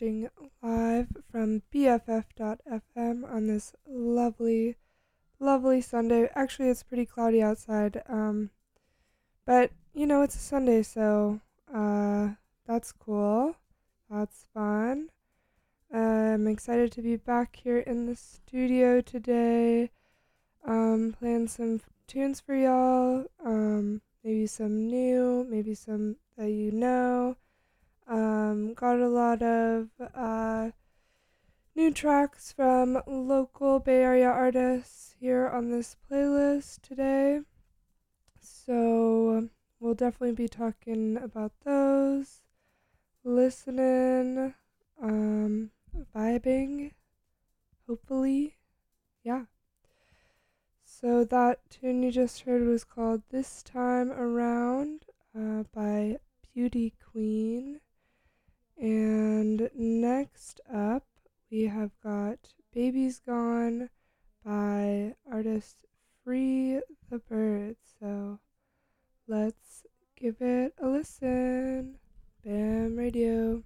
broadcasting live from BFF.FM on this lovely, lovely Sunday. Actually, it's pretty cloudy outside, um, but you know, it's a Sunday, so uh, that's cool. That's fun. Uh, I'm excited to be back here in the studio today, um, playing some tunes for y'all. Um, maybe some new, maybe some that you know. Um, got a lot of uh, new tracks from local Bay Area artists here on this playlist today. So we'll definitely be talking about those, listening, um, vibing, hopefully. Yeah. So that tune you just heard was called This Time Around uh, by Beauty Queen. And next up, we have got Baby's Gone by artist Free the Bird. So let's give it a listen. Bam Radio.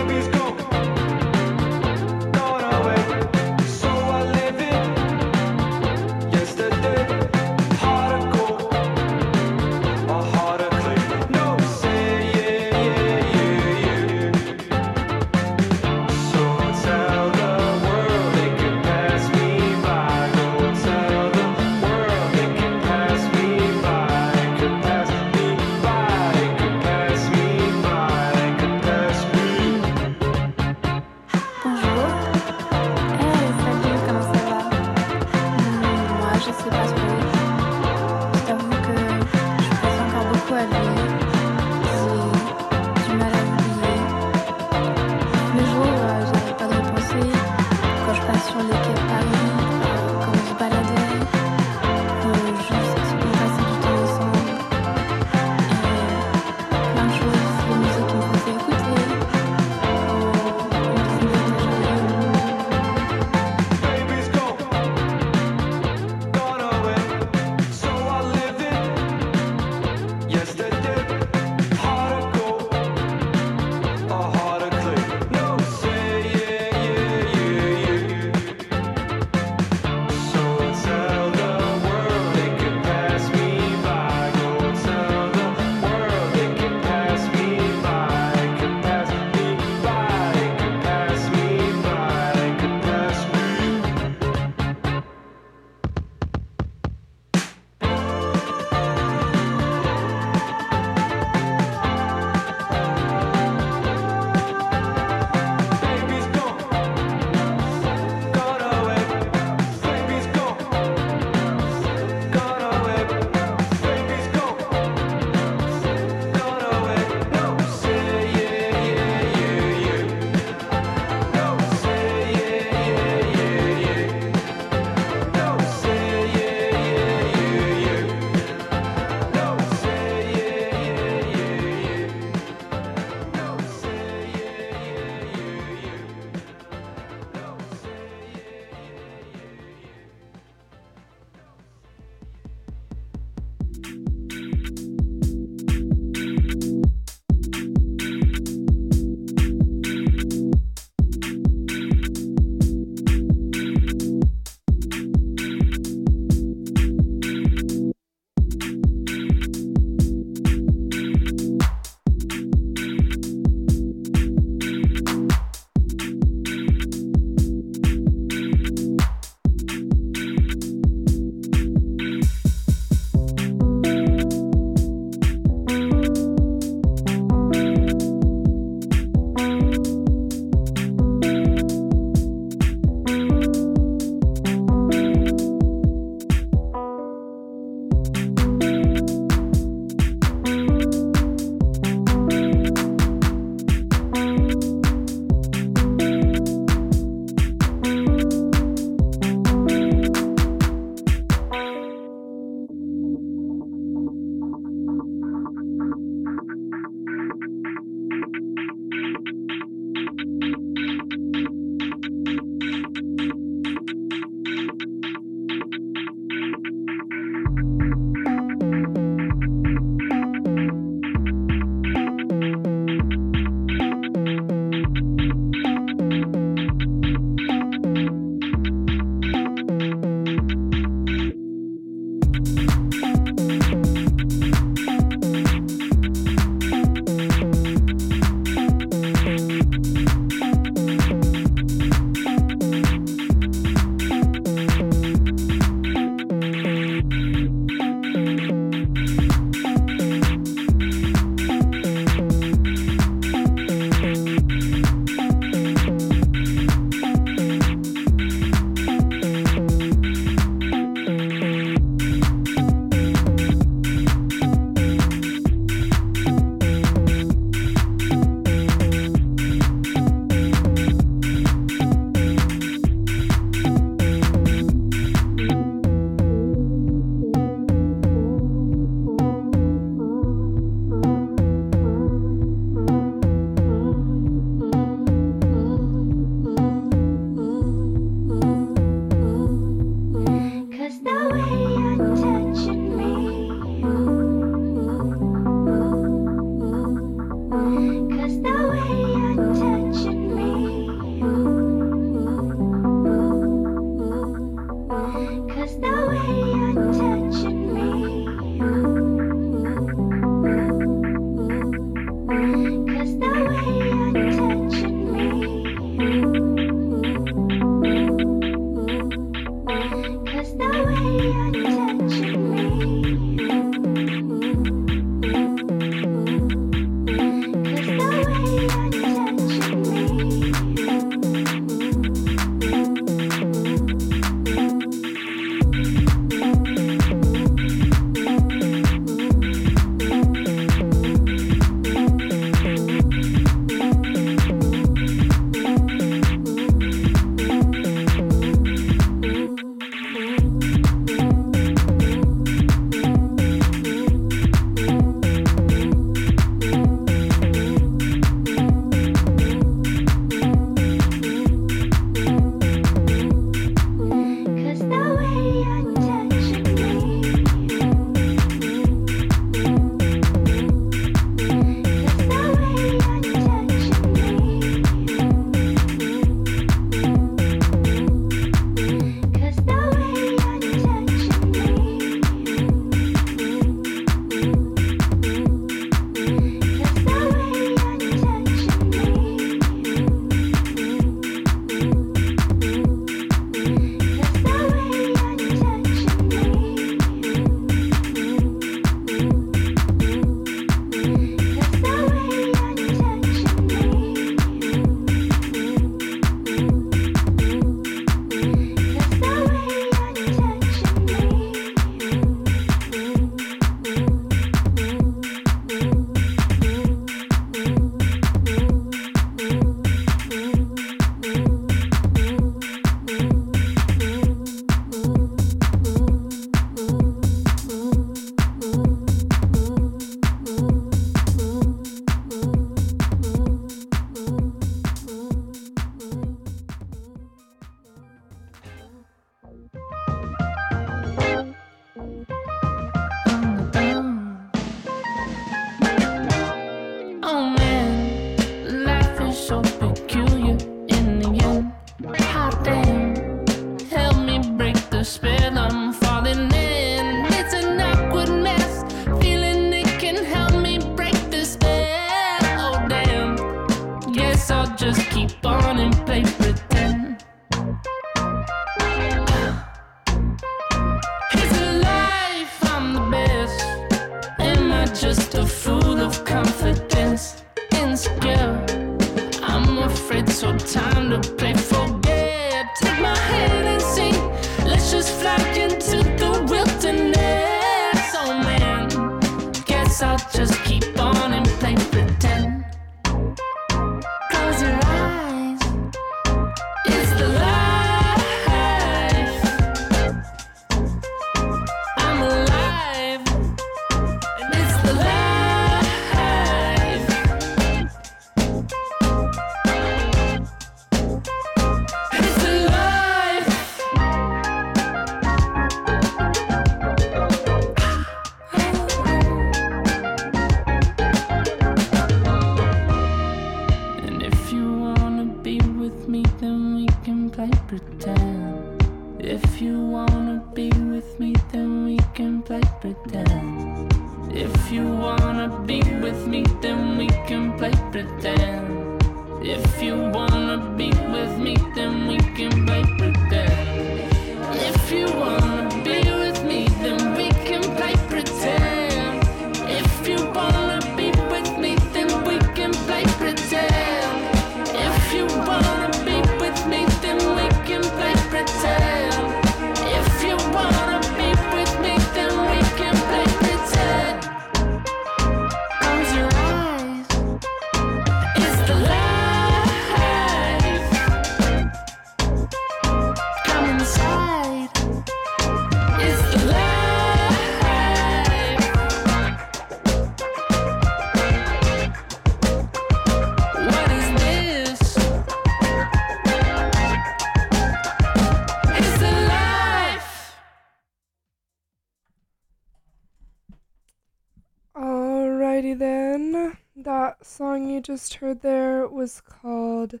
Just heard there was called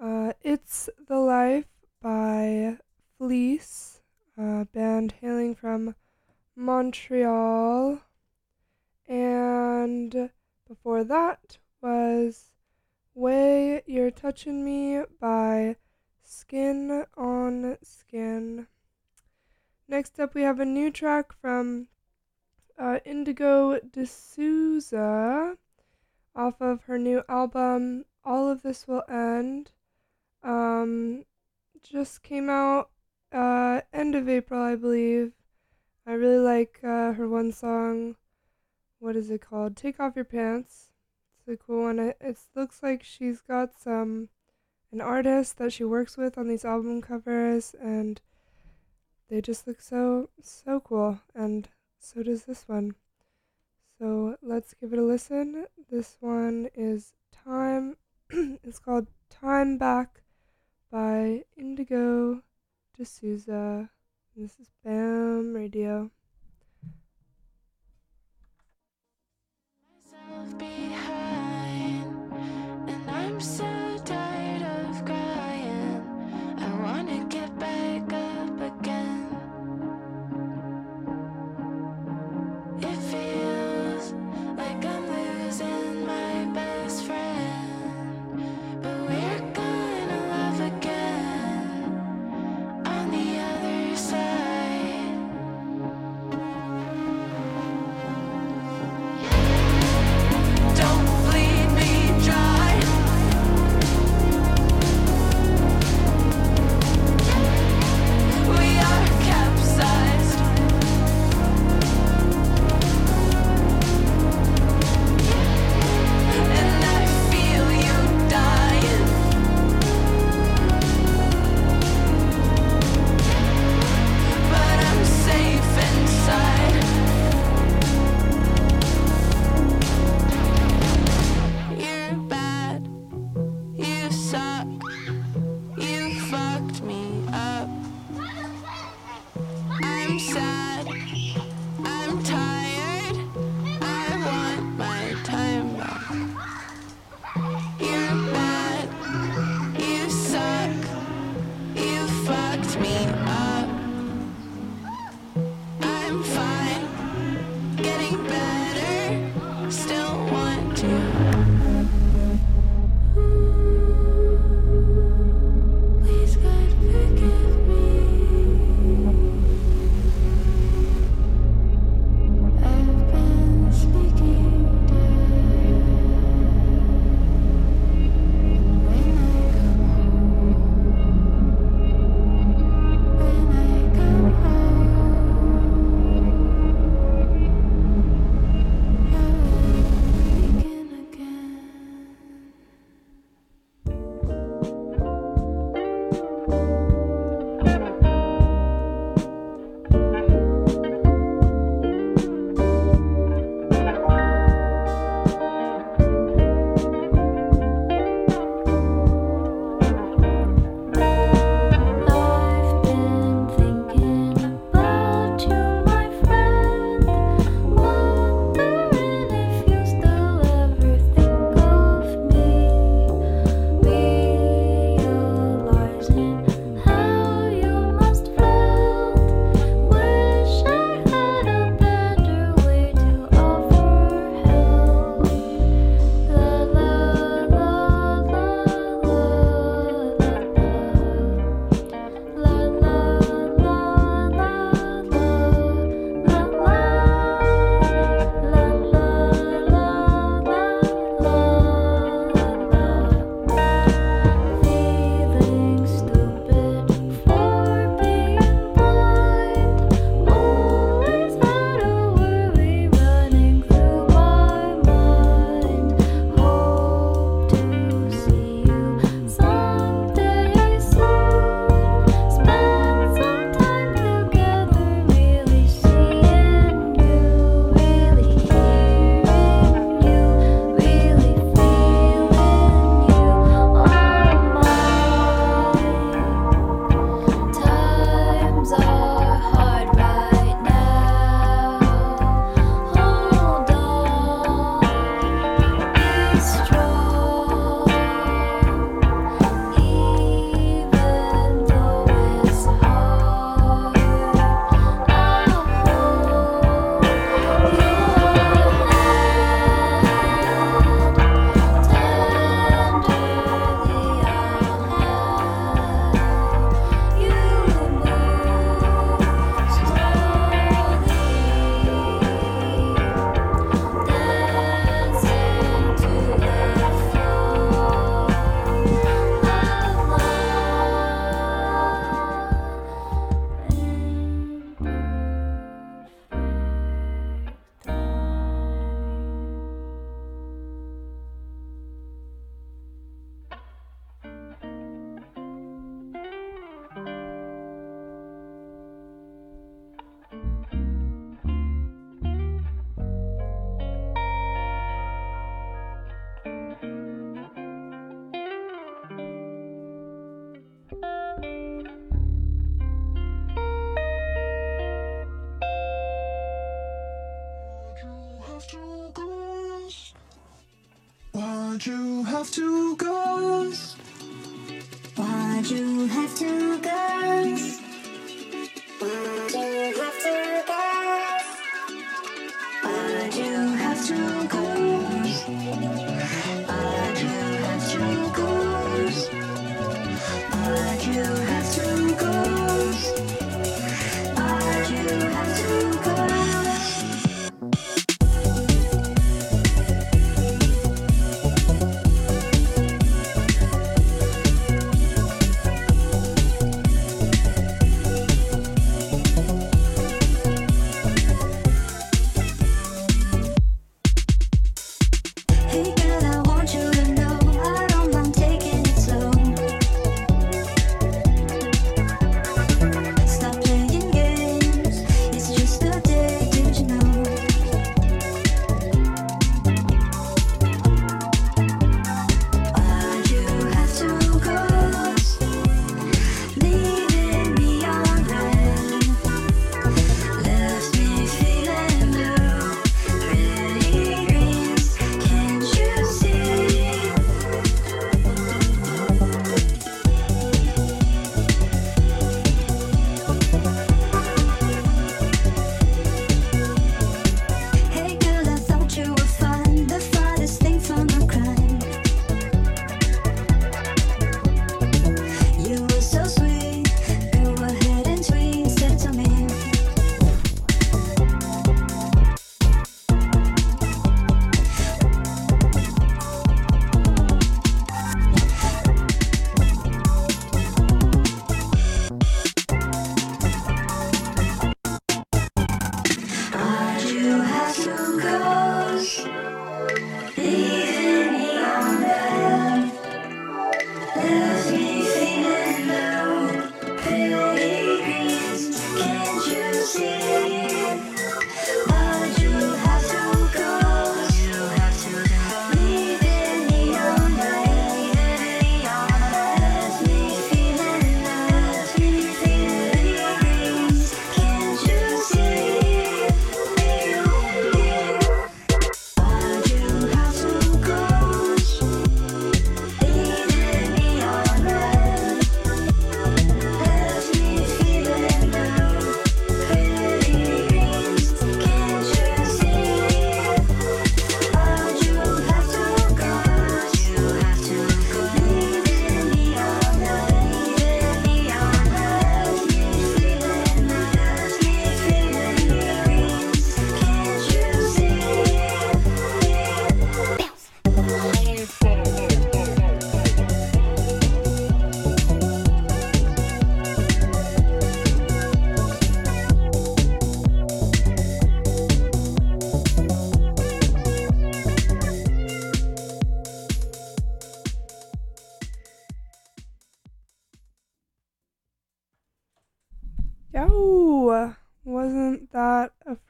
uh, It's the Life by Fleece, a band hailing from Montreal. And before that was Way You're Touching Me by Skin on Skin. Next up, we have a new track from uh, Indigo De Souza off of her new album, All of This Will End. Um, just came out uh, end of April, I believe. I really like uh, her one song. What is it called? Take Off Your Pants. It's a cool one. It, it looks like she's got some an artist that she works with on these album covers, and they just look so so cool. And so does this one. So let's give it a listen. This one is Time. it's called Time Back by Indigo De Souza. And this is BAM Radio. Myself behind, and I'm.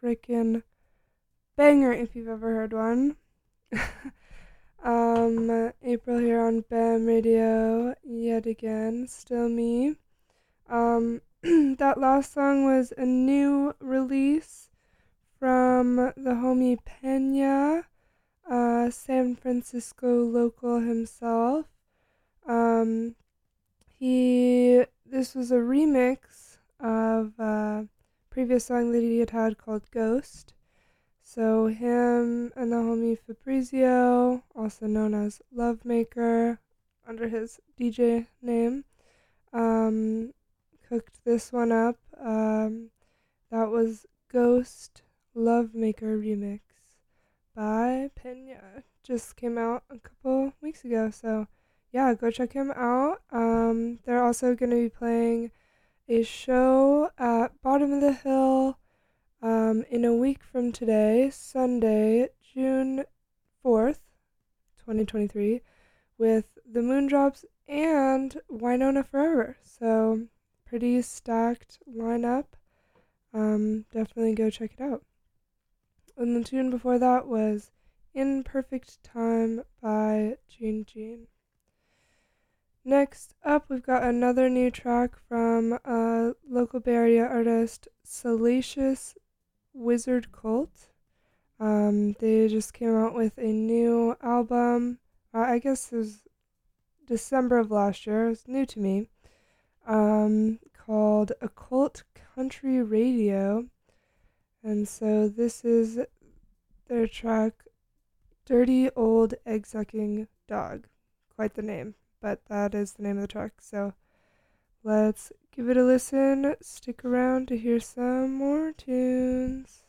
Freaking banger if you've ever heard one? um, April here on BAM Radio, yet again, still me. Um, that last song was a new release from the homie Pena, uh, San Francisco local himself. Um, he, this was a remix of a previous song that he had had called Ghost. So him and the homie Fabrizio, also known as Luvmaker, under his DJ name, um, cooked this one up. Um, that was Ghost Luvmaker remix by Pena. Just came out a couple weeks ago, so yeah, go check him out. Um, they're also going to be playing a show at Bottom of the Hill um, in a week from today, Sunday, June 4th, 2023, with the Moondrops and Winona Forever. So, pretty stacked lineup. Um, definitely go check it out. And the tune before that was In Perfect Time by Xinxin. Next up, we've got another new track from uh, local Bay Area artist Salacious Wizard Cult. Um, they just came out with a new album. Uh, I guess it was December of last year. It's new to me. Um, called Occult Country Radio. And so this is their track Dirty Old Egg Sucking Dog. Quite the name, but that is the name of the track. So let's give it a listen. Stick around to hear some more tunes.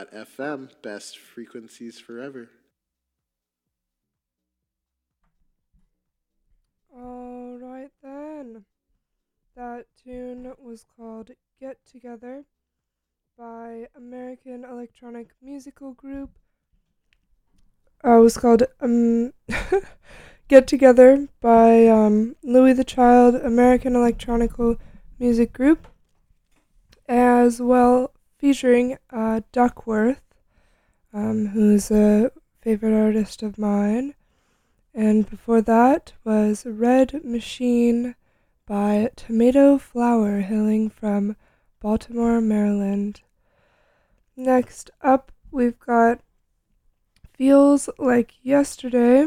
BFF.FM, best frequencies forever. Alright then. That tune was called Get Together by American electronic musical group. Uh, it was called um, Get Together by um, Louis the Child, American Electronic music group, as well featuring uh, DUCKWRTH, um, who's a favorite artist of mine. And before that was Red Machine by Tomato Flower hailing from Baltimore, Maryland. Next up, we've got Feels Like Yesterday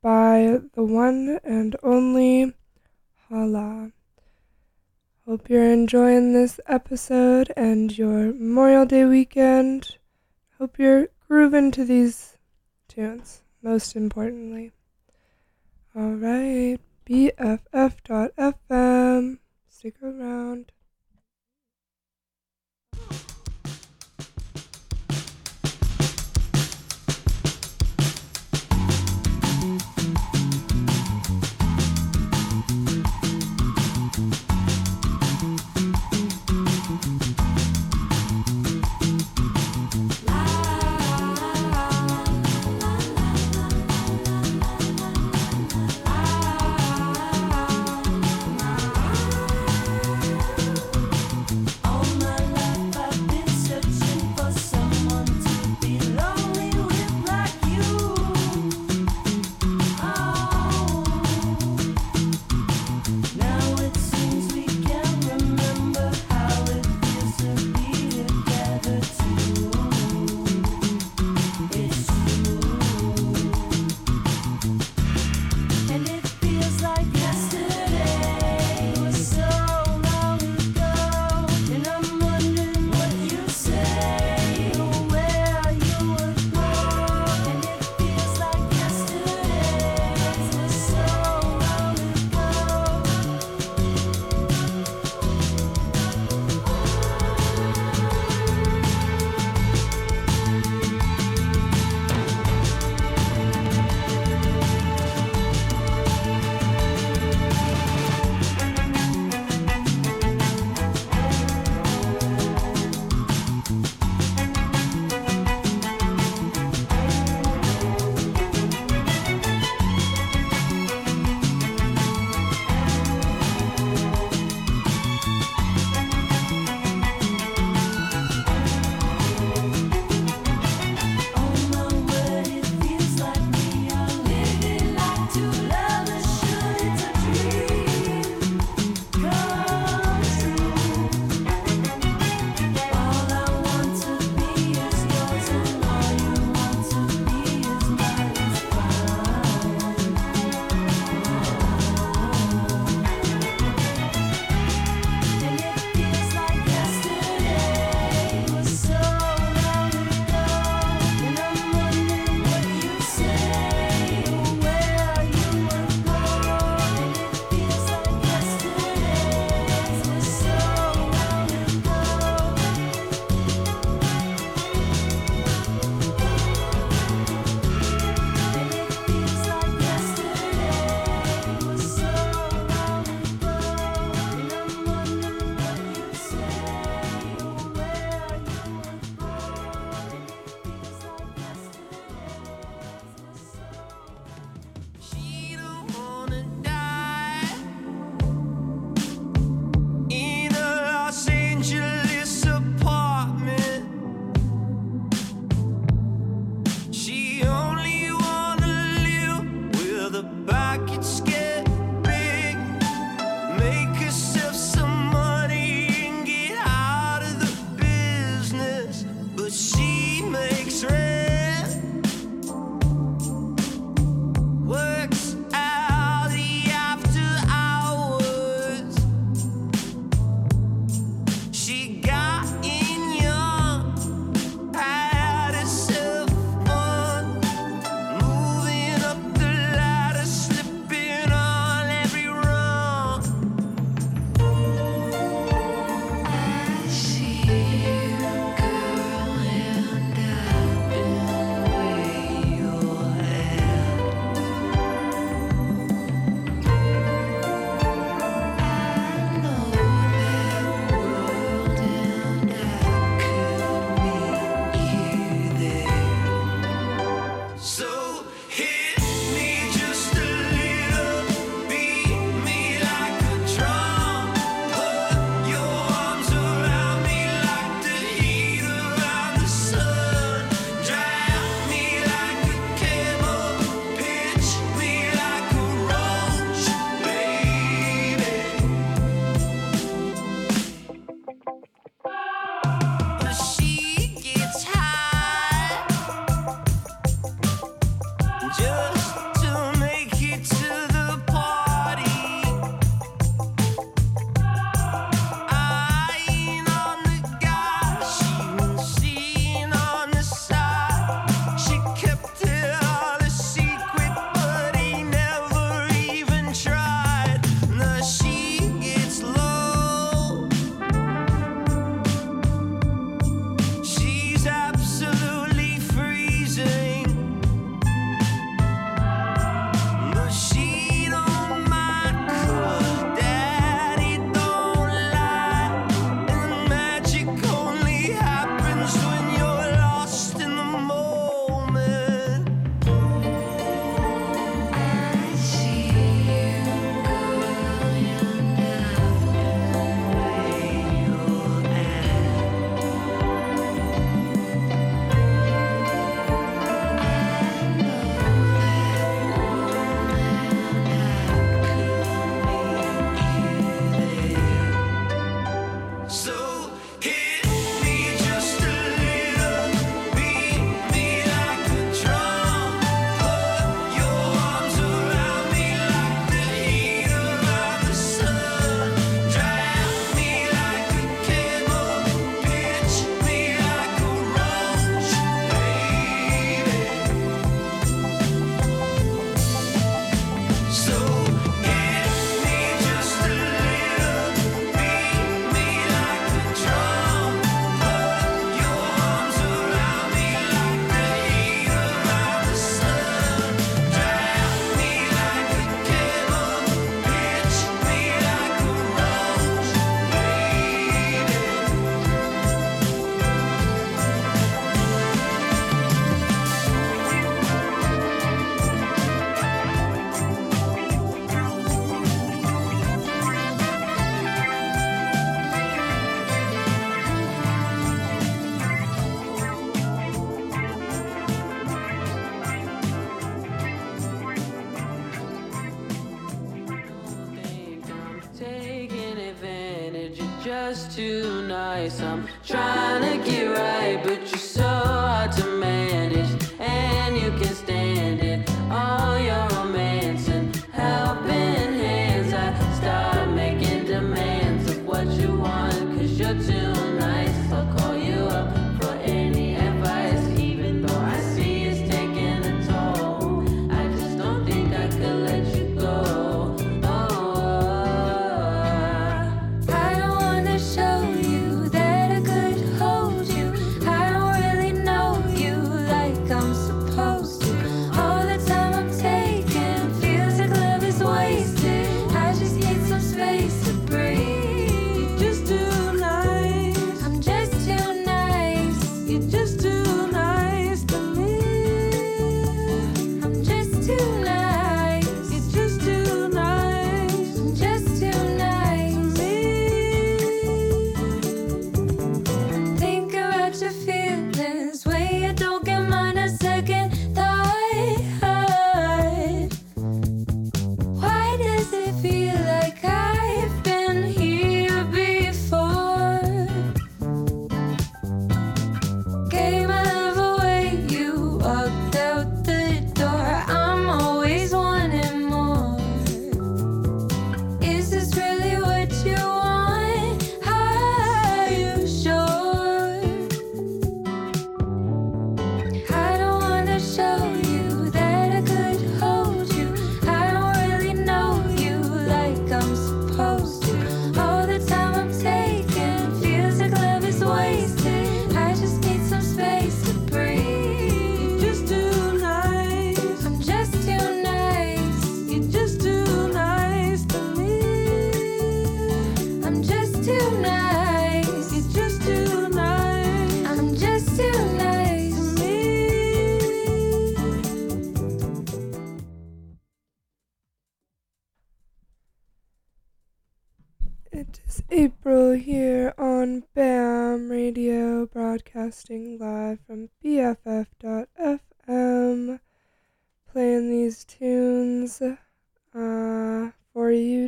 by the one and only Hala. Hope you're enjoying this episode and your Memorial Day weekend. Hope you're grooving to these tunes, most importantly. Alright, BFF.FM. Stick around.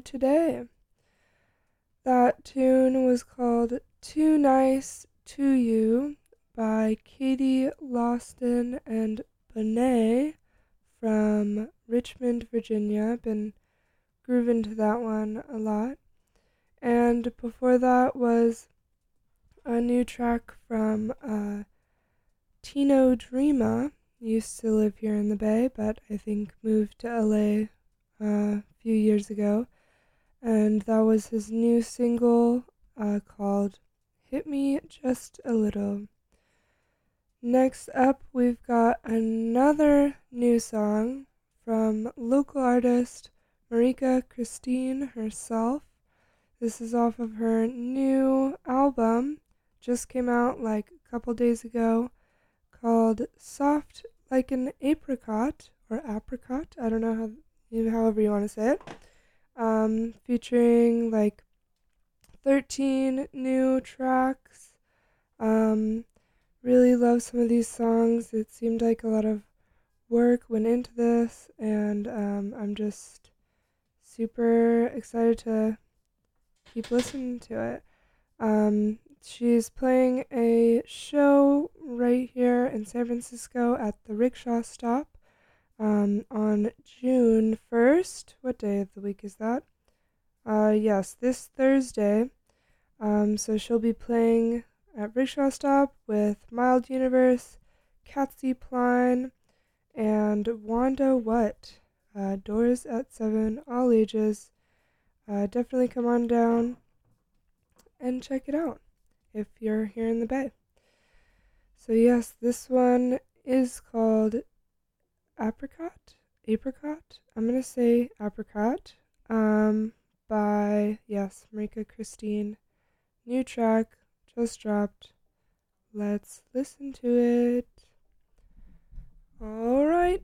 Today. That tune was called Too Nice to You by Katie Loston and Bonet from Richmond, Virginia. Been grooving to that one a lot. And before that was a new track from uh, Tino Dreama. Used to live here in the Bay, but I think moved to LA uh, a few years ago. And that was his new single uh, called Hit Me Just a Little. Next up, we've got another new song from local artist Marika Christine herself. This is off of her new album, just came out like a couple days ago, called Soft Like an Apricot, or Apricot, I don't know how, however you want to say it, um, featuring like 13 new tracks. Um, really love some of these songs. It seemed like a lot of work went into this, and um, I'm just super excited to keep listening to it. Um, she's playing a show right here in San Francisco at the Rickshaw Stop um, on June 1st. What day of the week is that? Uh, yes, this Thursday. Um, so she'll be playing at Rickshaw Stop with Mild Universe, Catsy Pline, and Wanda What. Uh, doors at 7, all ages. Uh, definitely come on down and check it out if you're here in the Bay. So, yes, this one is called Apricot. Apricot? I'm to say Apricot. Um, by, yes, Marika Christine. New track, just dropped. Let's listen to it. All right.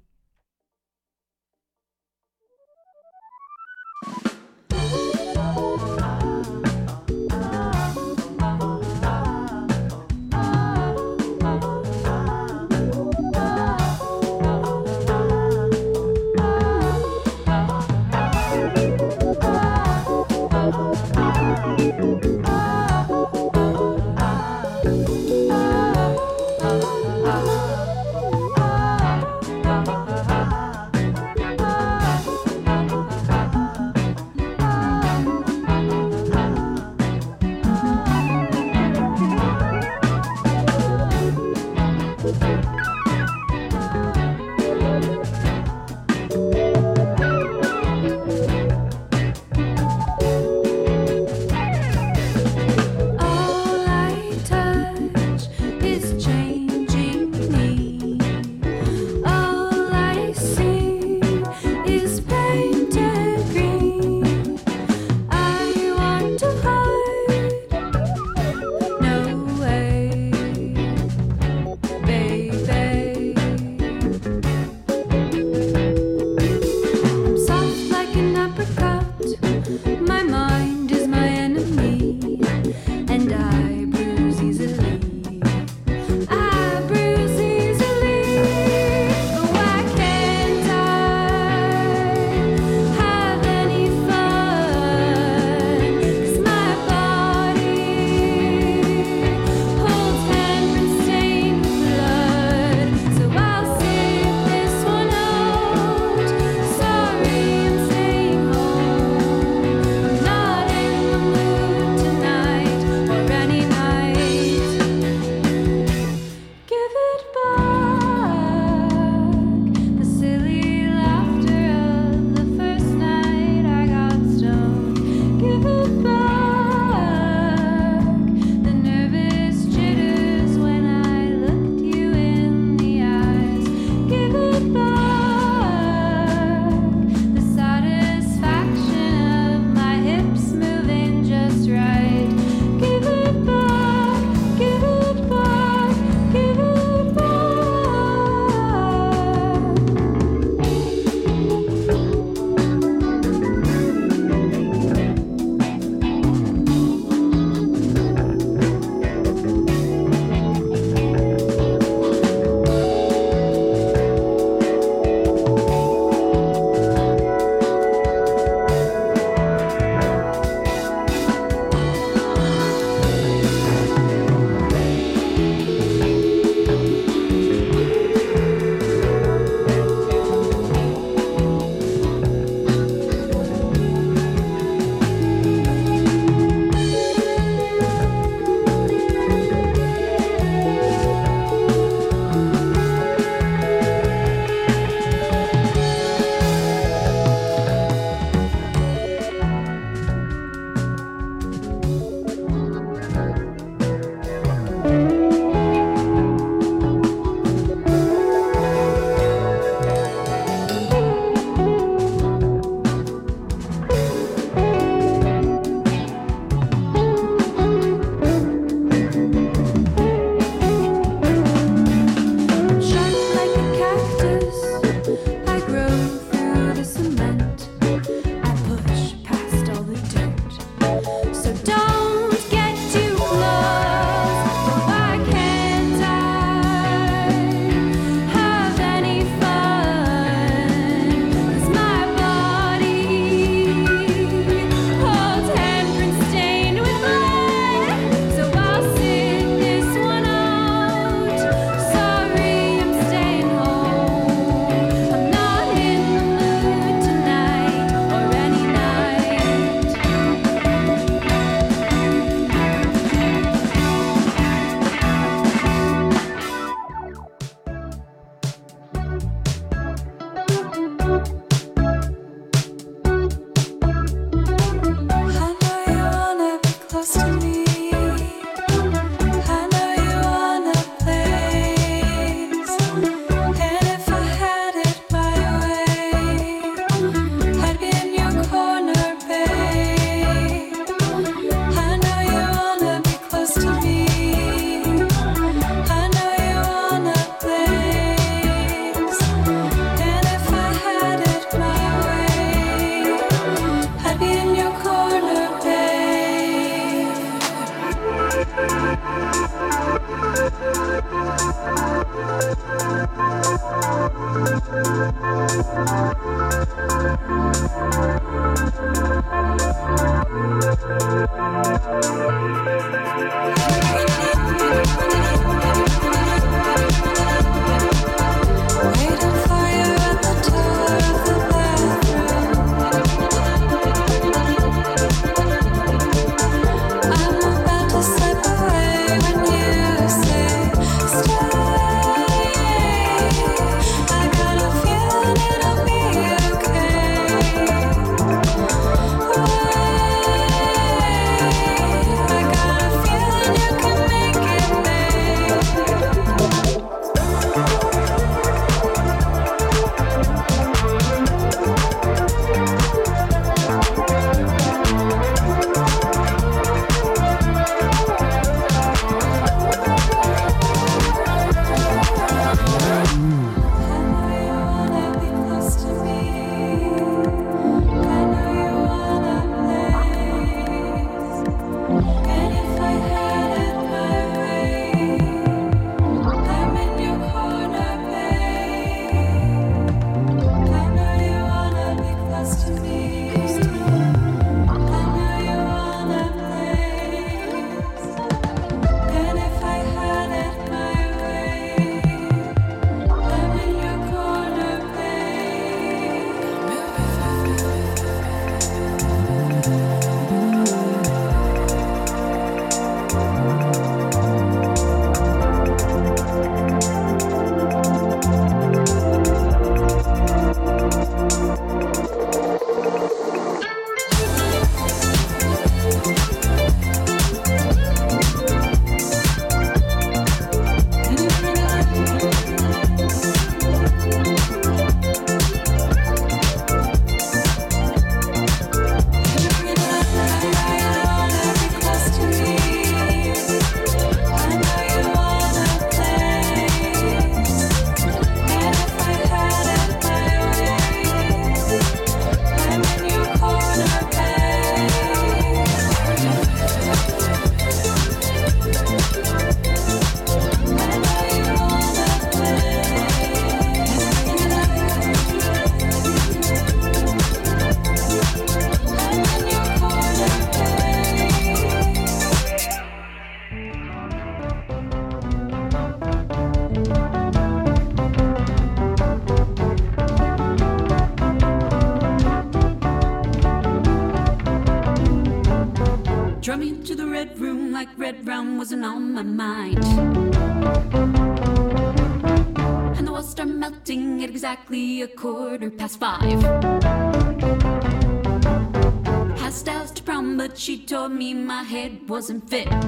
wasn't fit.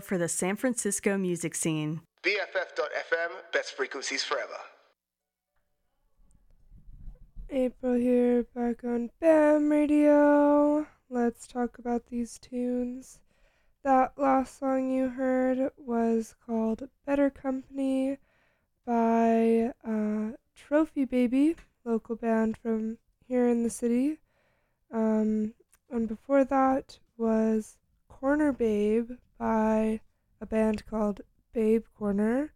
for the San Francisco music scene. BFF.FM, best frequencies forever. April here, back on BAM Radio. Let's talk about these tunes. That last song you heard was called Better Company by uh, Trophy Baby, local band from here in the city. Um, and before that was Corner Babe by a band called Babe Corner,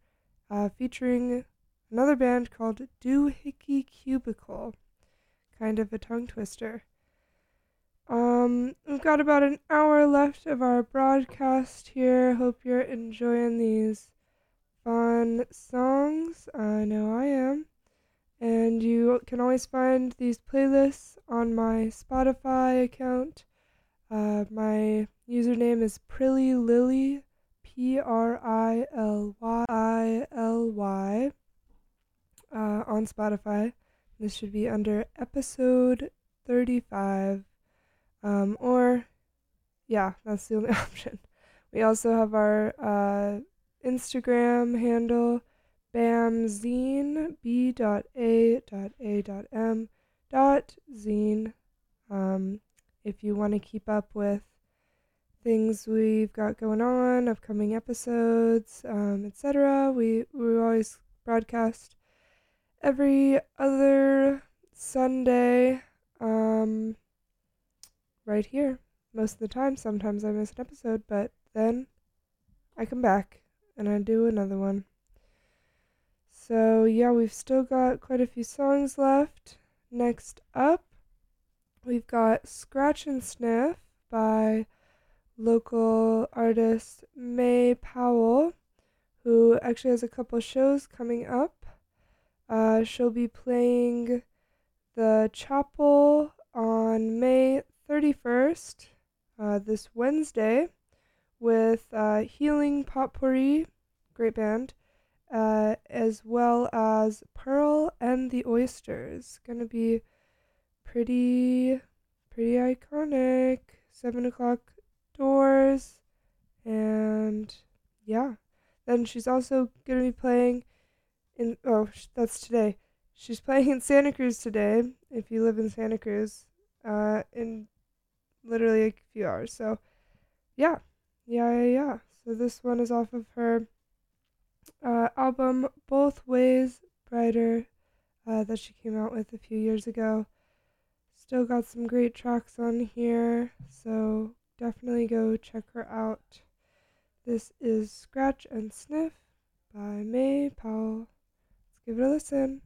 uh, featuring another band called Doohickey Cubicle. Kind of a tongue twister. Um, we've got about an hour left of our broadcast here. Hope you're enjoying these fun songs. I know I am. And you can always find these playlists on my Spotify account uh, my username is Prilly Lily, P R I L Y I L Y, uh, on Spotify. This should be under episode 35. Um, or, yeah, that's the only option. We also have our uh, Instagram handle, bamzine, b dot a dot a dot m dot zine. Um, if you want to keep up with things we've got going on, upcoming episodes, um, etc., we we always broadcast every other Sunday. Um, right here most of the time. Sometimes I miss an episode, but then I come back and I do another one. So, yeah, we've still got quite a few songs left. Next up, we've got Scratch and Sniff by local artist May Powell, who actually has a couple shows coming up. Uh, she'll be playing the chapel on May 31st, uh, this Wednesday, with uh, Healing Potpourri, great band, uh, as well as Pearl and the Oysters. Gonna be pretty, pretty iconic. Seven o'clock doors, and yeah. Then she's also gonna be playing in. Oh, that's today. She's playing in Santa Cruz today. If you live in Santa Cruz, uh, in literally a few hours. So, yeah, yeah, yeah, yeah. So this one is off of her uh, album Both Ways Brighter uh, that she came out with a few years ago. Still got some great tracks on here, so definitely go check her out. This is Scratch and Sniff by May Powell. Let's give it a listen.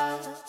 What's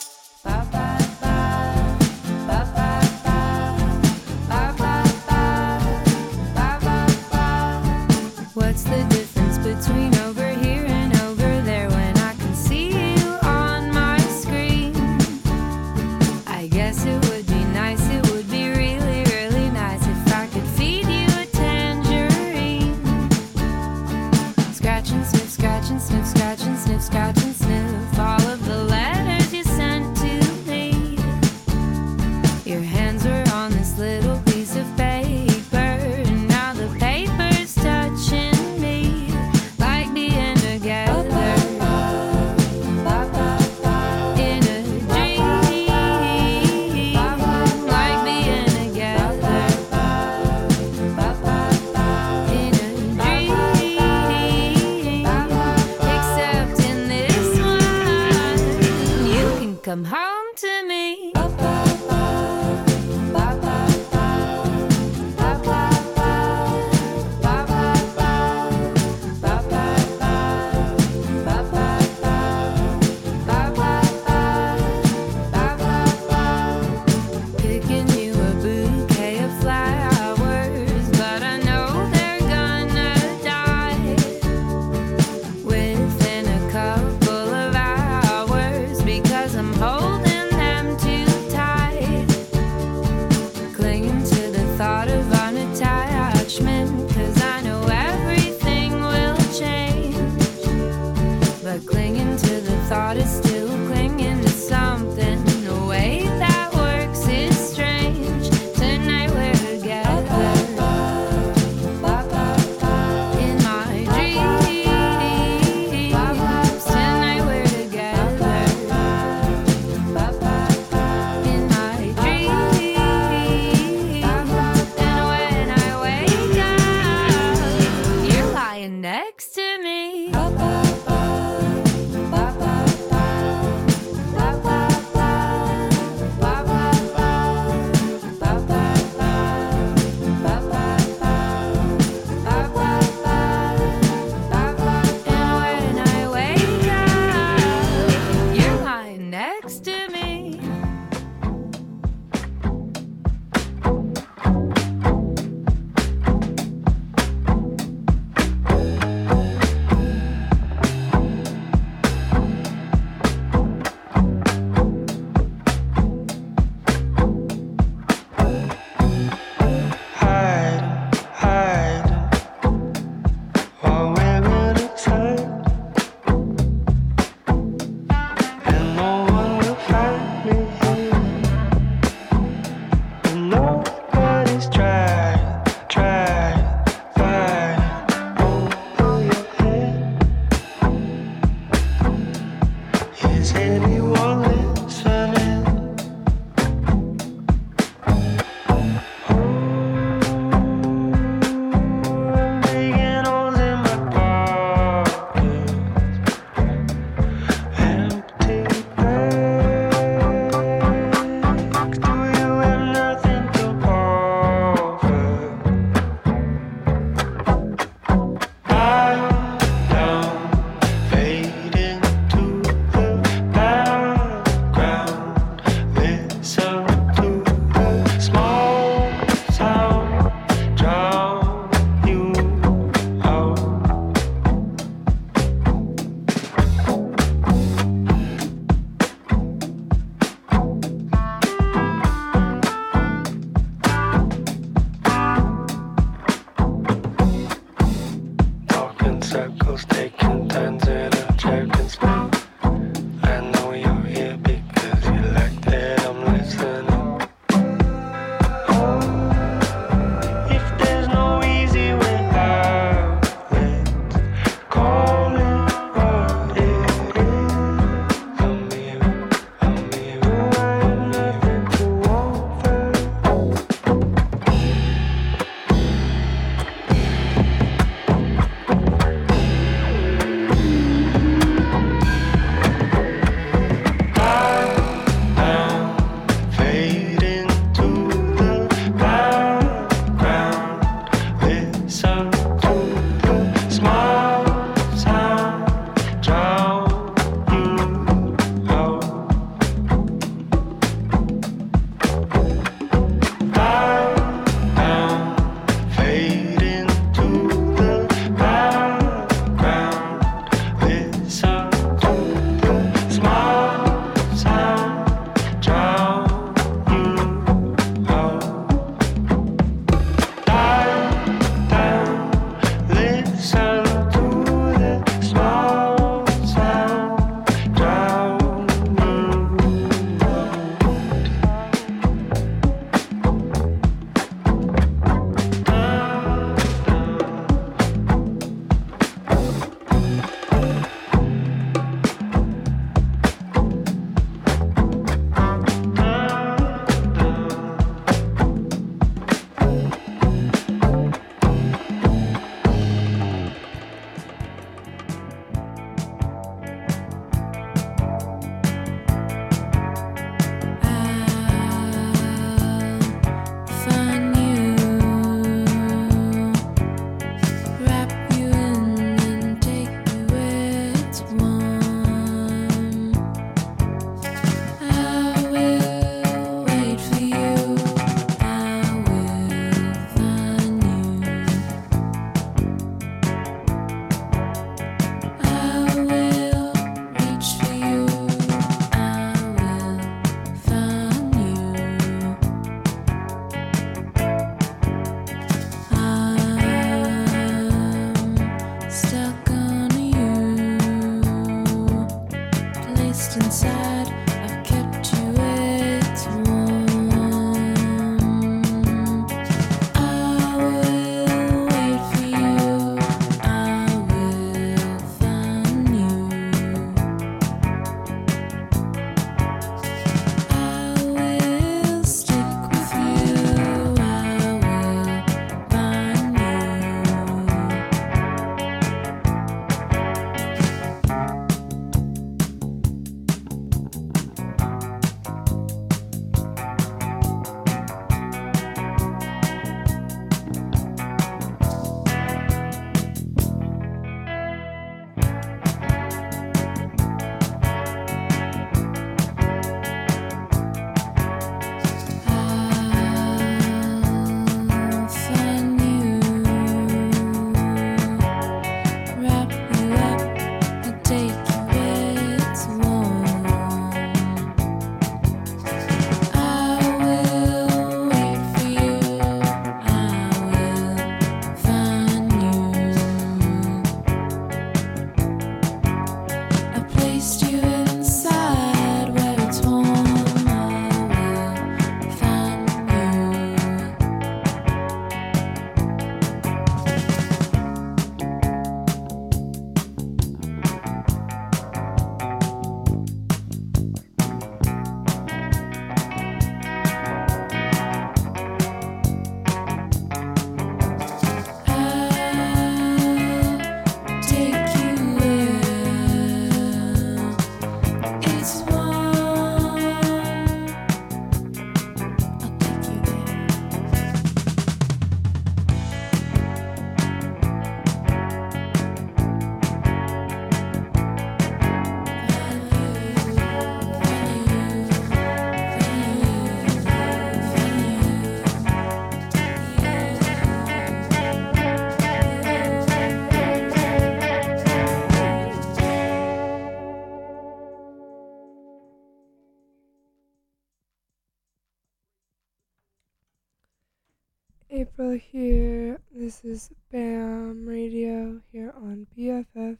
April here. This is BAM Radio here on BFF.FM.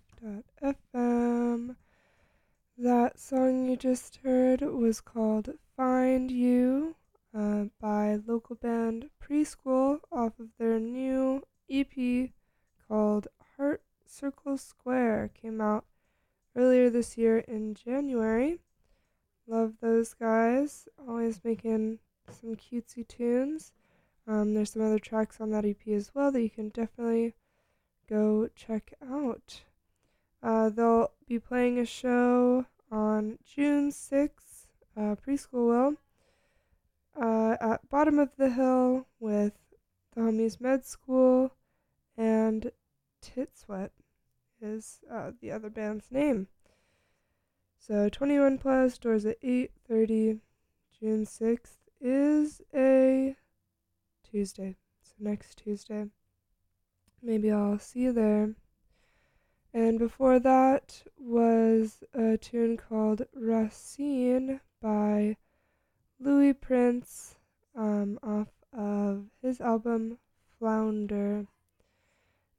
That song you just heard was called Find You uh, by local band Preschool off of their new EP called Heart Circle Square. Came out earlier this year in January. Love those guys. Always making some cutesy tunes. Um, there's some other tracks on that EP as well that you can definitely go check out. Uh, they'll be playing a show on June 6th, uh, preschool will, uh, at Bottom of the Hill with the homies Med School and Tit Sweat is uh, the other band's name. So 21 plus, doors at 8.30, June 6th is a Tuesday. So next Tuesday. Maybe I'll see you there. And before that was a tune called Racine by Louis Prince um, off of his album Flounder.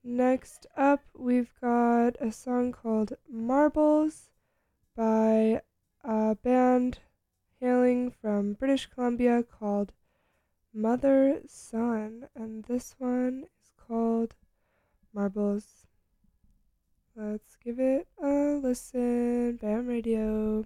Next up, we've got a song called Marbles by a band hailing from British Columbia called Mother Son, and this one is called Marbles. Let's give it a listen. Bam Radio.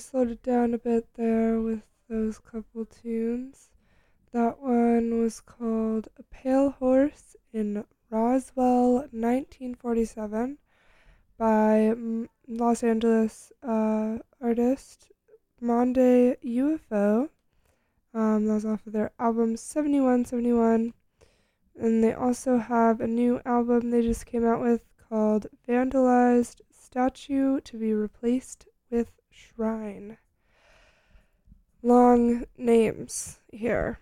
Slowed it down a bit there with those couple tunes. That one was called A Pale Horse in Roswell, 1947, by Los Angeles uh, artist Monde UFO. Um, that was off of their album 7171. And they also have a new album they just came out with called Vandalized Statue to be Replaced with Shrine. Long names here.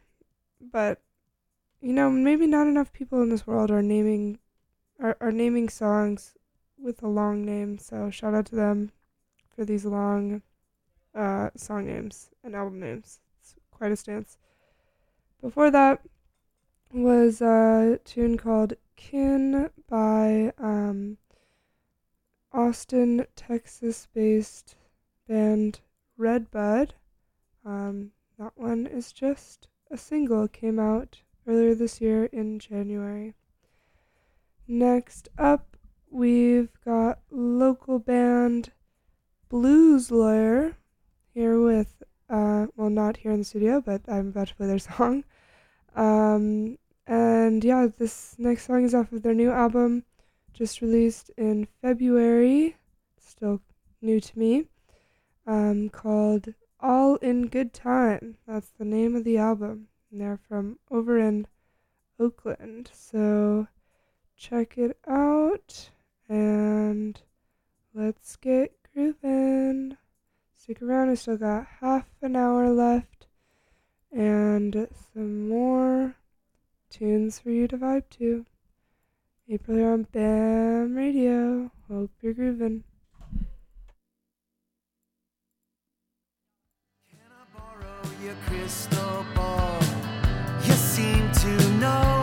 But you know, maybe not enough people in this world are naming are, are naming songs with a long name, so shout out to them for these long uh, song names and album names. It's quite a stance. Before that was a tune called Kin by um, Austin, Texas based band Redbud. Um, that one is just a single, came out earlier this year in January. Next up, we've got local band Blues Lawyer here with, uh, well, not here in the studio, but I'm about to play their song. Um, and yeah, this next song is off of their new album, just released in February, still new to me, um, called All in Good Time. That's the name of the album. And they're from over in Oakland. So check it out and let's get grooving. Stick around, I still got half an hour left and some more tunes for you to vibe to. April here on BAM Radio. Hope you're grooving. Your crystal ball. You seem to know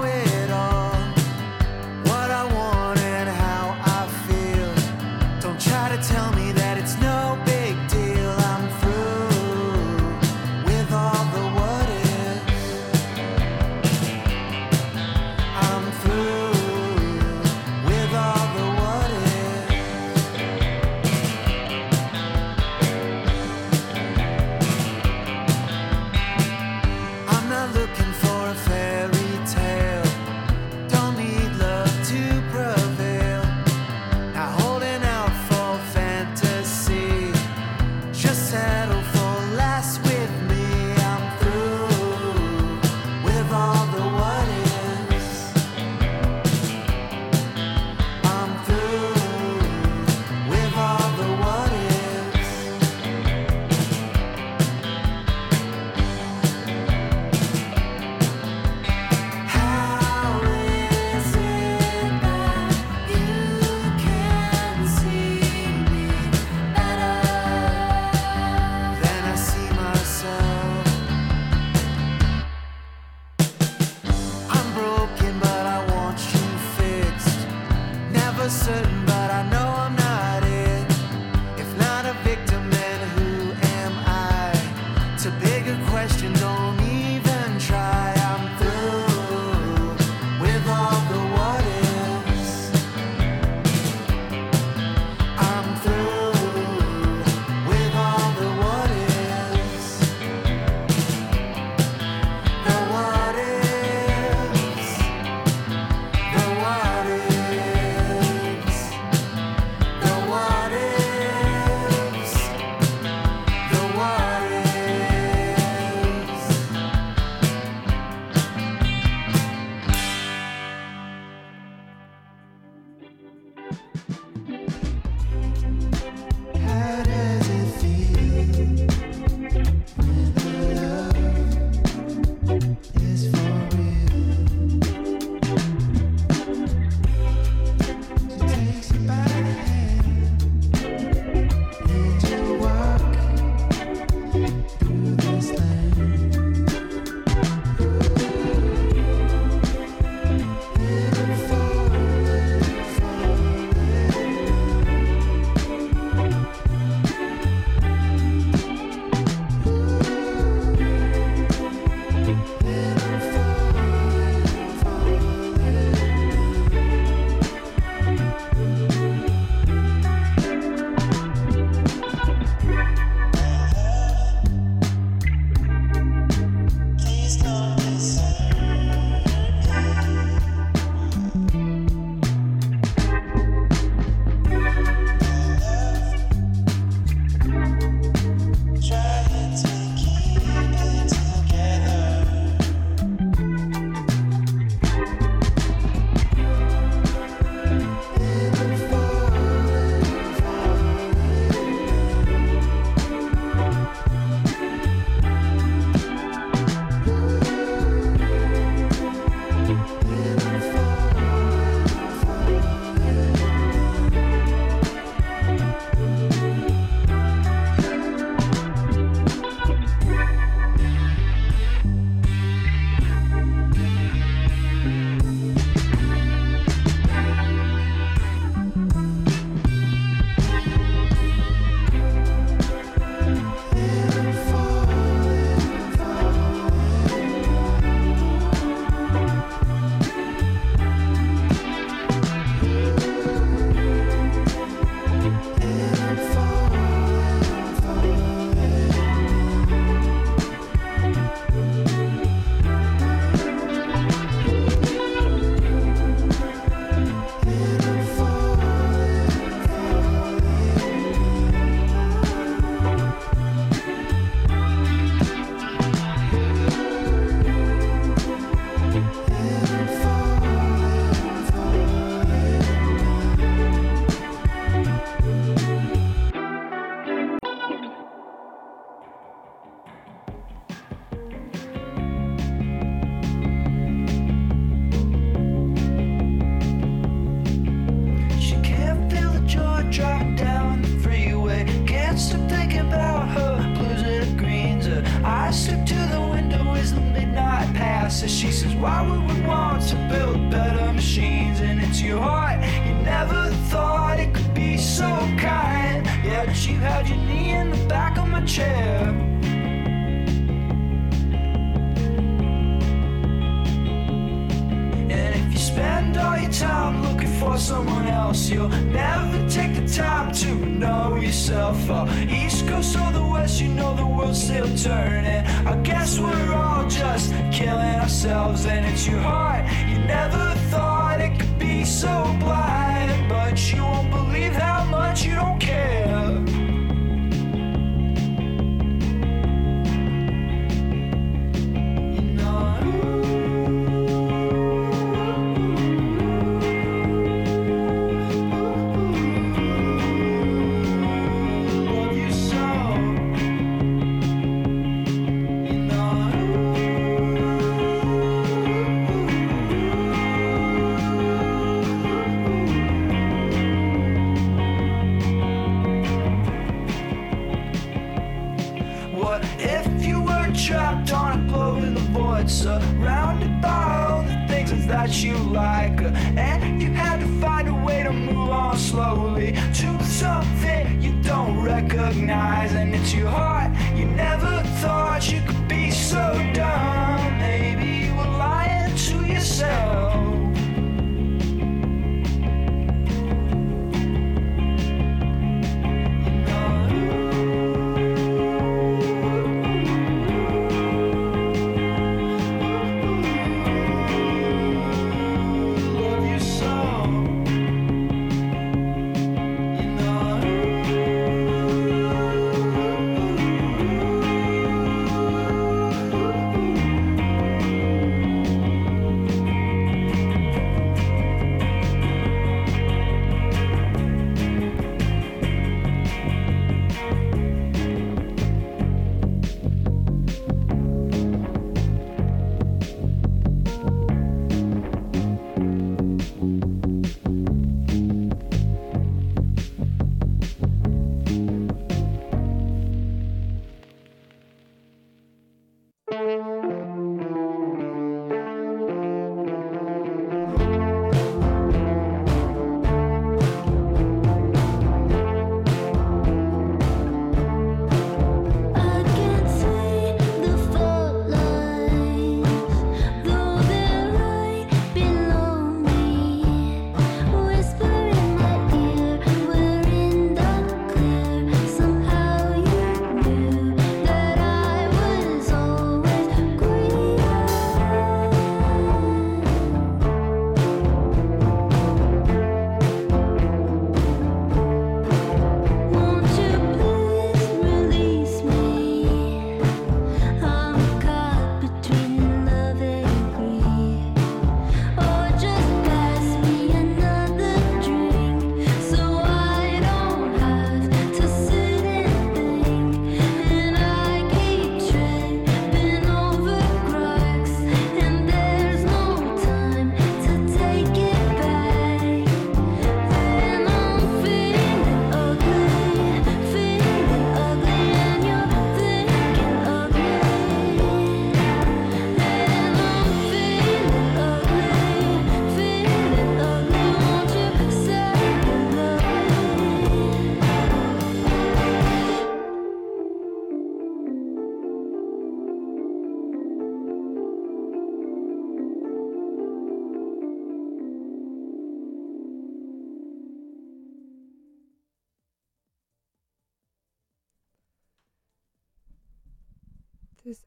you'll never take the time to know yourself. Uh, East Coast or the West, you know the world's still turning. I guess we're all just killing ourselves, and it's your heart. You never thought it could be so blind, but you won't believe how much you don't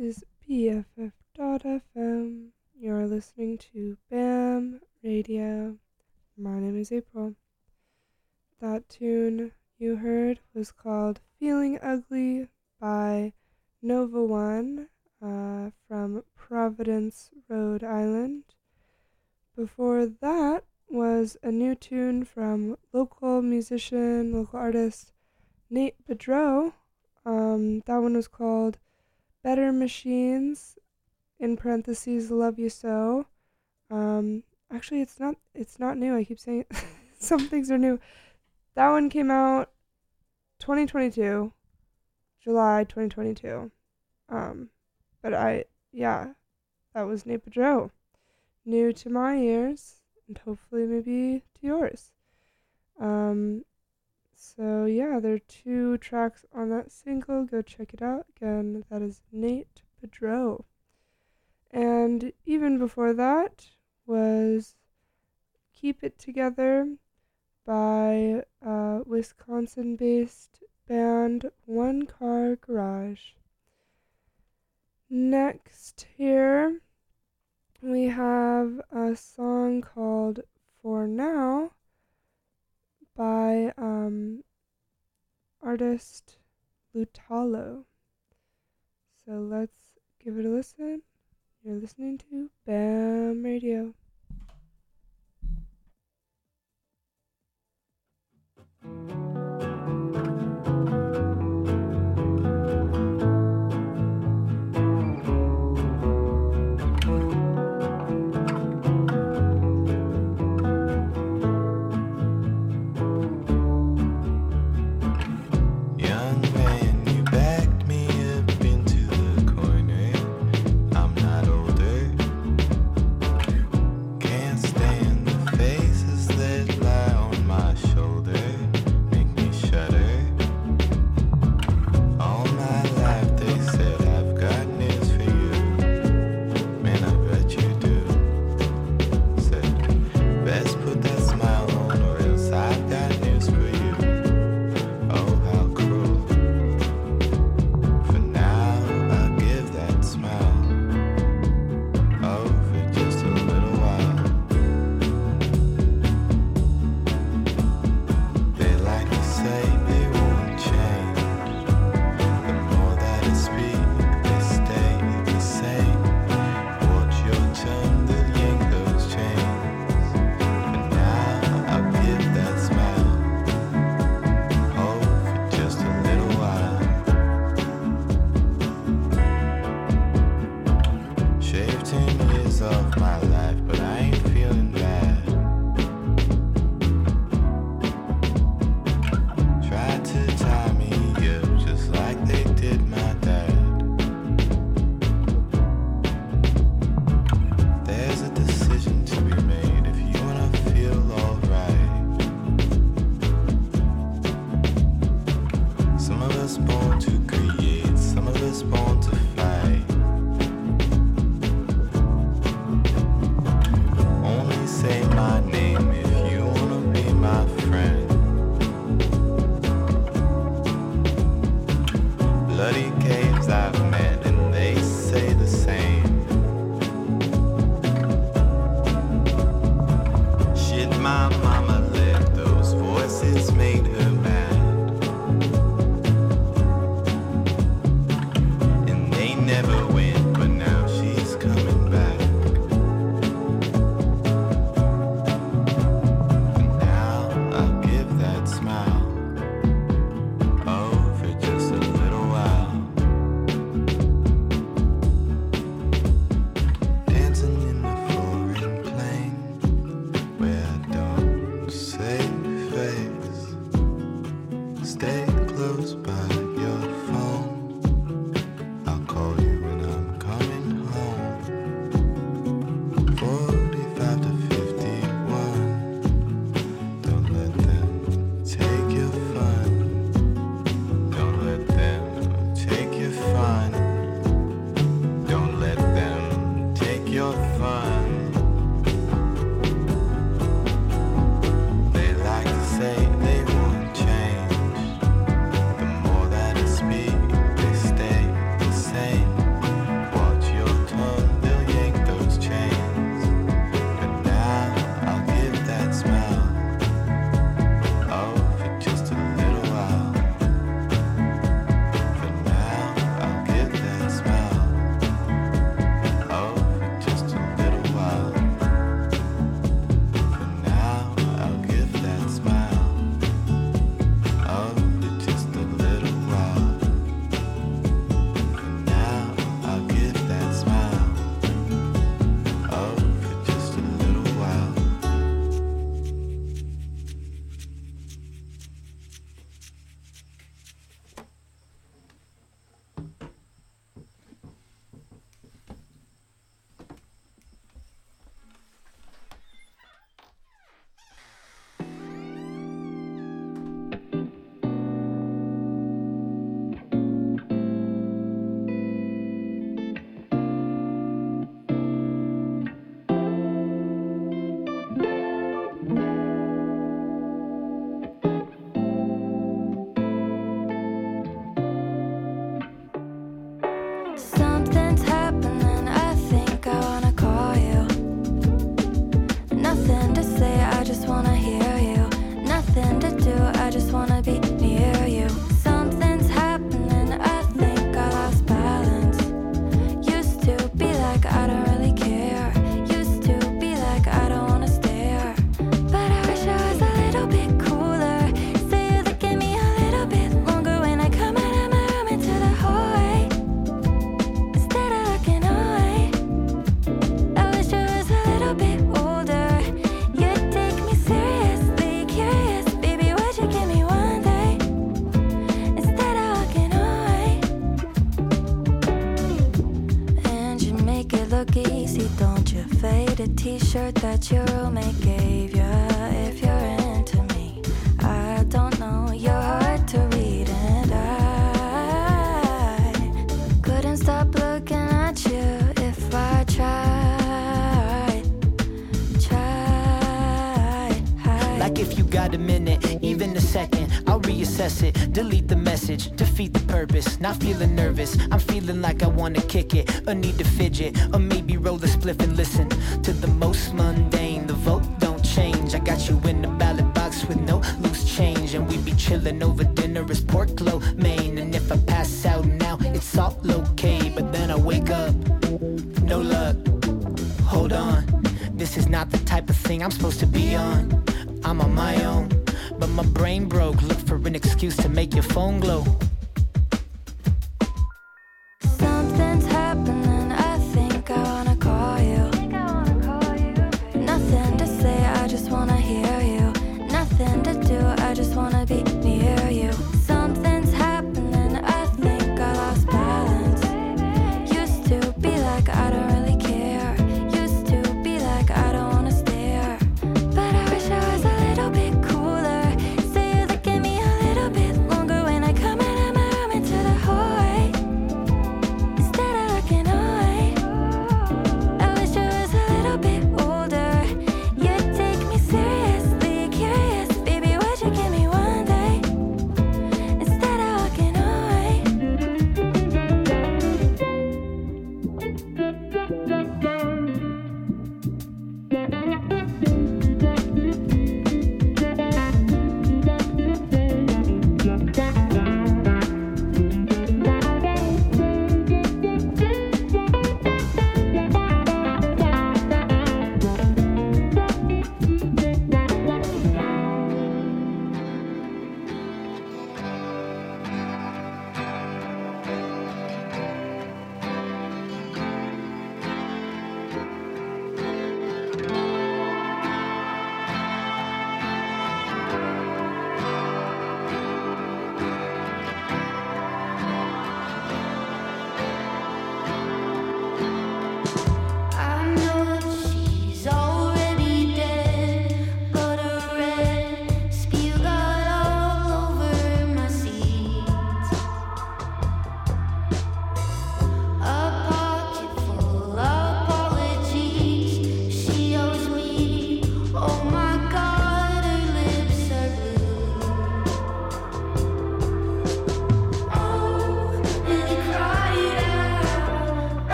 is BFF.FM. You're listening to BAM Radio. My name is April. That tune you heard was called Feeling Ugly by Nova One uh, from Providence, Rhode Island. Before that was a new tune from local musician, local artist Nate Bedreau. Um, that one was called Better Machines, in parentheses, Love You So. Um, actually, it's not it's not new. I keep saying some things are new. That one came out 2022, July 2022. Um, but I yeah, that was Nate Joe, new to my ears and hopefully maybe to yours. Um, so yeah, there are two tracks on that single. Go check it out. Again, that is Nate Pedro. And even before that was Keep It Together by uh, a Wisconsin based band One Car Garage. Next, here we have a song called For Now by um, artist Lutalo. So let's give it a listen. You're listening to BAM Radio.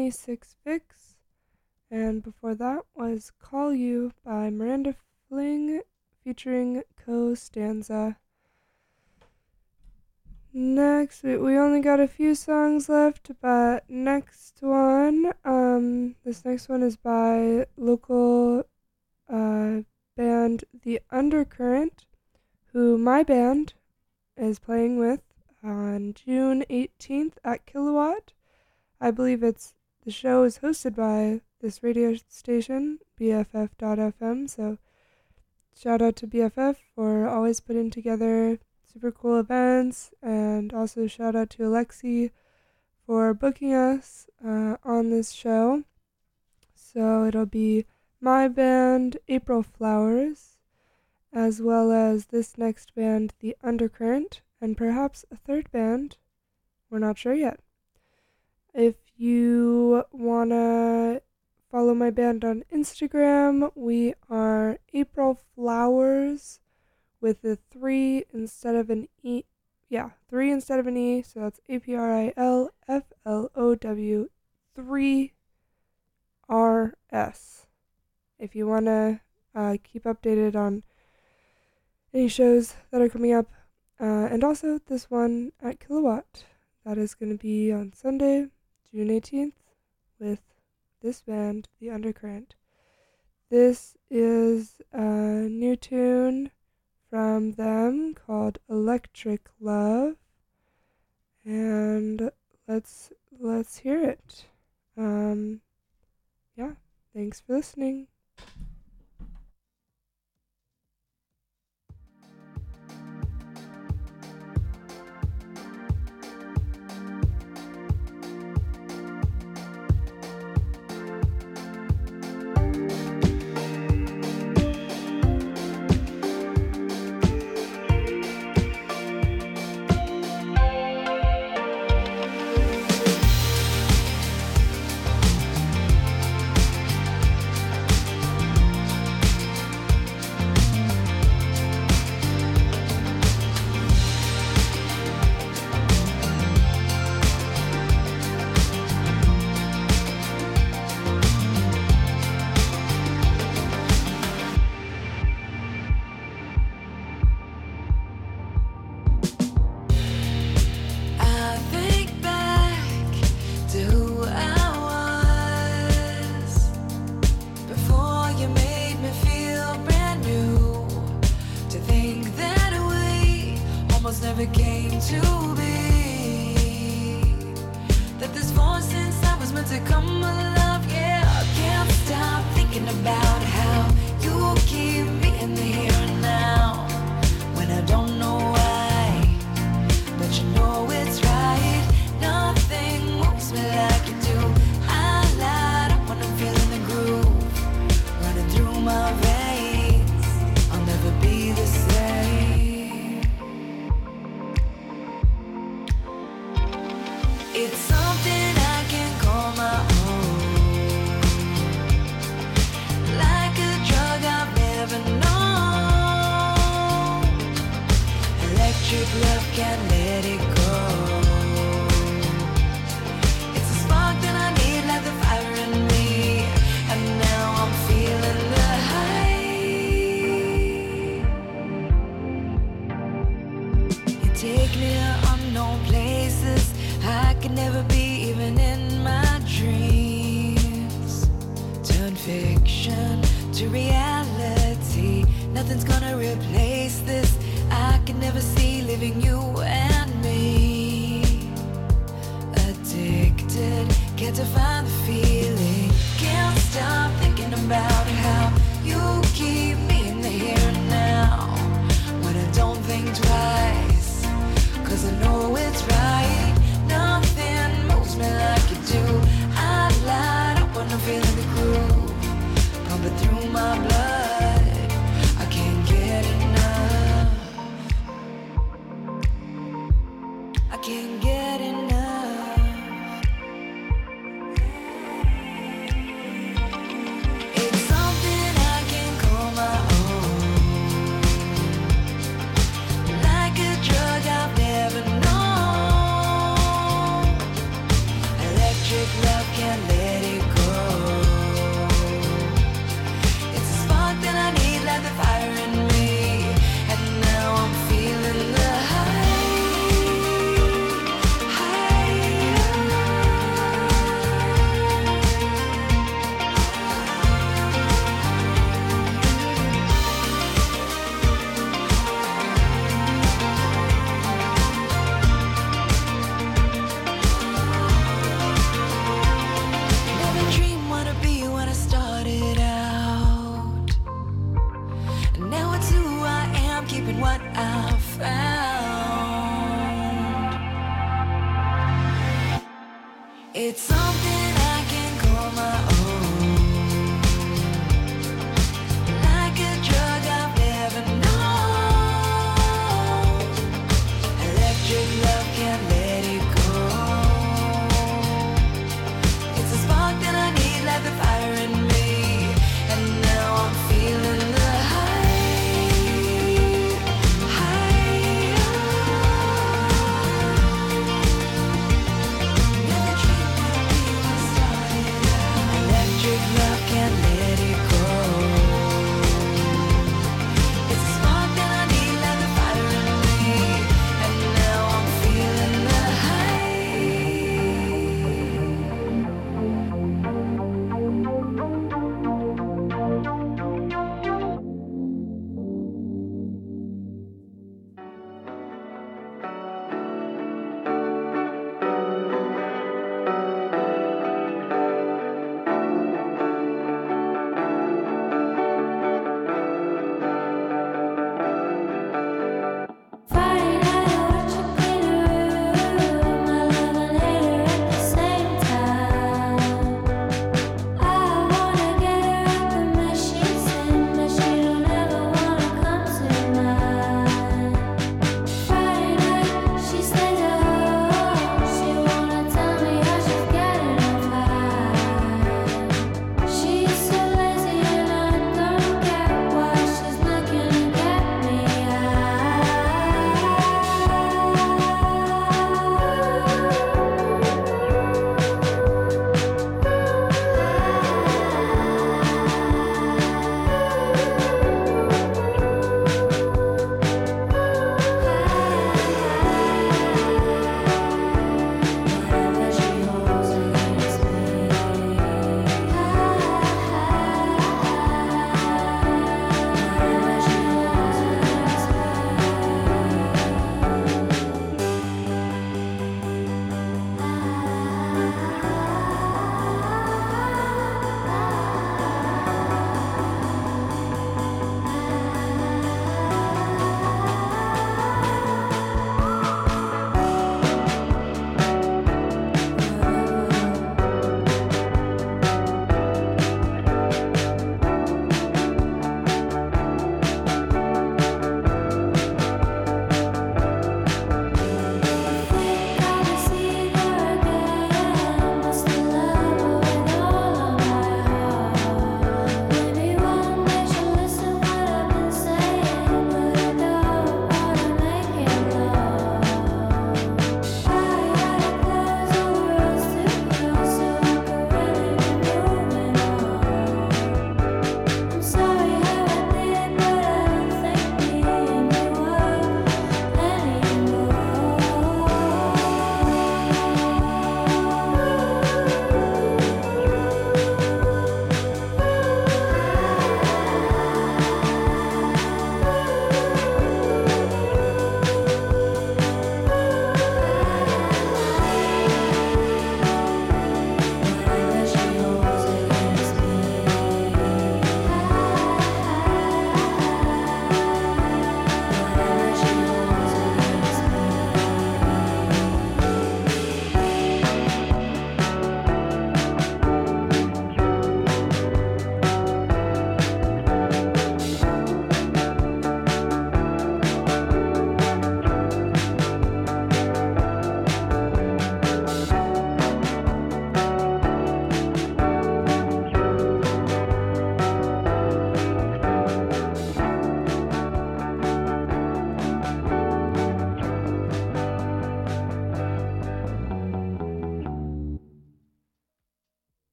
26 Fix. And before that was Call You by Miranda Fling featuring Co Stanza. Next, we, we only got a few songs left, but next one, um, this next one is by local uh, band The Undercurrent, who my band is playing with on June 18th at Kilowatt. I believe it's the show is hosted by this radio station, BFF.FM. So shout out to BFF for always putting together super cool events, and also shout out to Alexi for booking us uh, on this show. So it'll be my band, April Flowers, as well as this next band, The Undercurrent, and perhaps a third band. We're not sure yet. If you want to follow my band on Instagram, we are April Flowers with a three instead of an E. Yeah, three instead of an E. So that's A P R I L F L O W 3 R S. If you want to uh, keep updated on any shows that are coming up, uh, and also this one at Kilowatt. That is going to be on Sunday, June 18th, with this band, The Undercurrent. This is a new tune from them called Electric Love. And let's let's hear it. Um yeah, thanks for listening.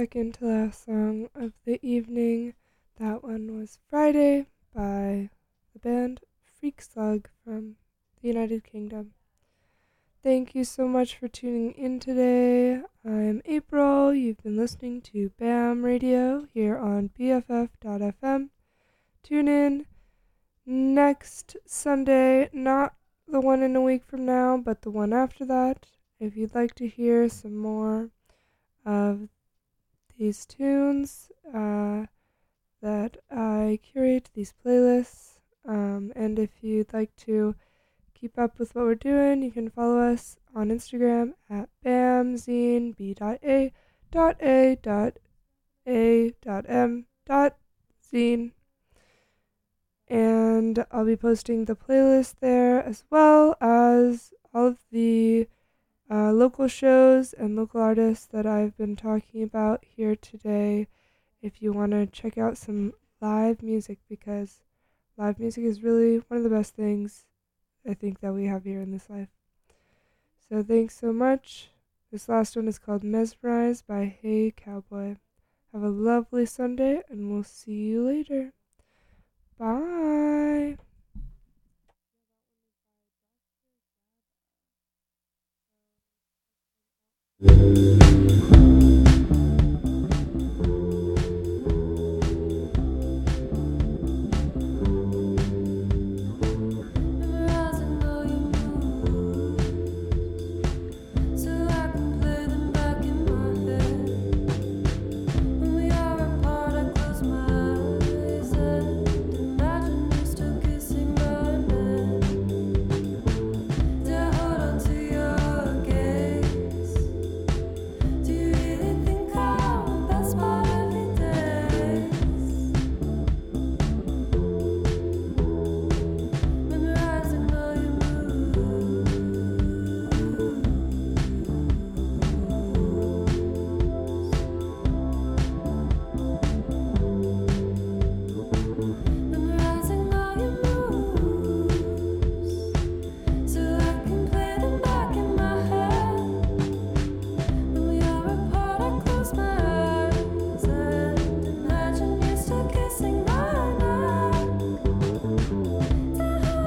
Second to last song of the evening. That one was Friday by the band Freak Slug from the United Kingdom. Thank you so much for tuning in today. I'm April. You've been listening to BAM Radio here on BFF.fm. Tune in next Sunday, not the one in a week from now, but the one after that. If you'd like to hear some more of these tunes uh, that I curate, these playlists, um, and if you'd like to keep up with what we're doing, you can follow us on Instagram at bamzine, b dot a dot a dot a dot m dot zine. And I'll be posting the playlist there as well as all of the uh, local shows and local artists that I've been talking about here today. If you want to check out some live music, because live music is really one of the best things I think that we have here in this life. So thanks so much. This last one is called Mesmerized by Hey Cowboy. Have a lovely Sunday, and we'll see you later. Bye.